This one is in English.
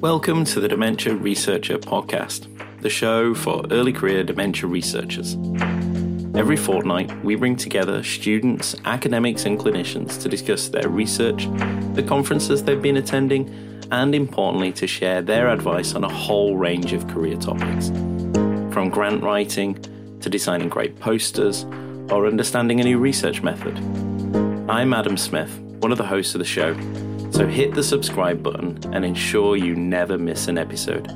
Welcome to the Dementia Researcher Podcast, the show for early career dementia researchers. Every fortnight, we bring together students, academics, and clinicians to discuss their research, the conferences they've been attending, and importantly, to share their advice on a whole range of career topics. From grant writing to designing great posters or understanding a new research method. I'm Adam Smith, one of the hosts of the show, so hit the subscribe button and ensure you never miss an episode.